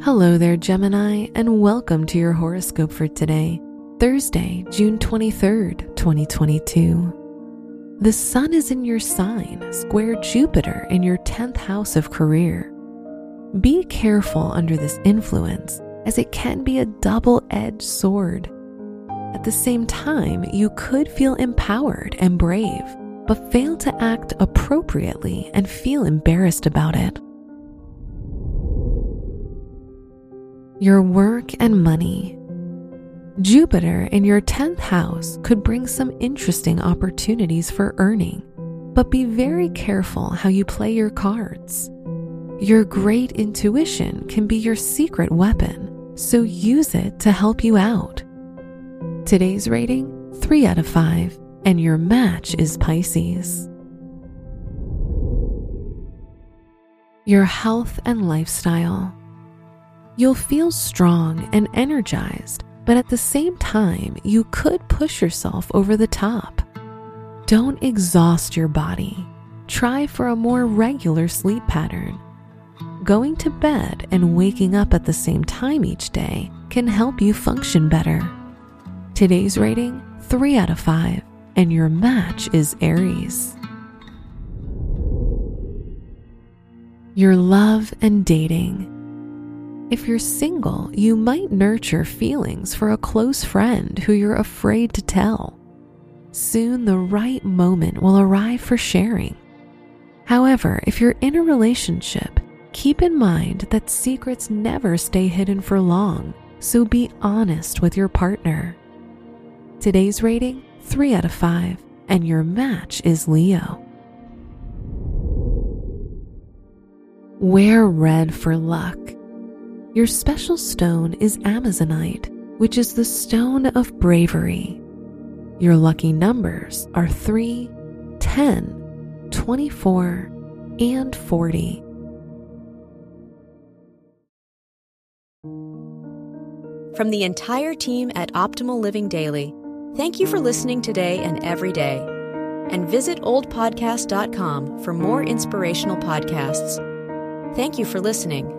Hello there, Gemini, and welcome to your horoscope for today, Thursday, June 23rd, 2022. The sun is in your sign, square Jupiter in your 10th house of career. Be careful under this influence, as it can be a double edged sword. At the same time, you could feel empowered and brave, but fail to act appropriately and feel embarrassed about it. Your work and money. Jupiter in your 10th house could bring some interesting opportunities for earning, but be very careful how you play your cards. Your great intuition can be your secret weapon, so use it to help you out. Today's rating 3 out of 5, and your match is Pisces. Your health and lifestyle. You'll feel strong and energized, but at the same time, you could push yourself over the top. Don't exhaust your body. Try for a more regular sleep pattern. Going to bed and waking up at the same time each day can help you function better. Today's rating 3 out of 5, and your match is Aries. Your love and dating. If you're single, you might nurture feelings for a close friend who you're afraid to tell. Soon the right moment will arrive for sharing. However, if you're in a relationship, keep in mind that secrets never stay hidden for long, so be honest with your partner. Today's rating 3 out of 5, and your match is Leo. Wear red for luck. Your special stone is Amazonite, which is the stone of bravery. Your lucky numbers are 3, 10, 24, and 40. From the entire team at Optimal Living Daily, Thank you for listening today and every day. And visit oldpodcast.com for more inspirational podcasts. Thank you for listening.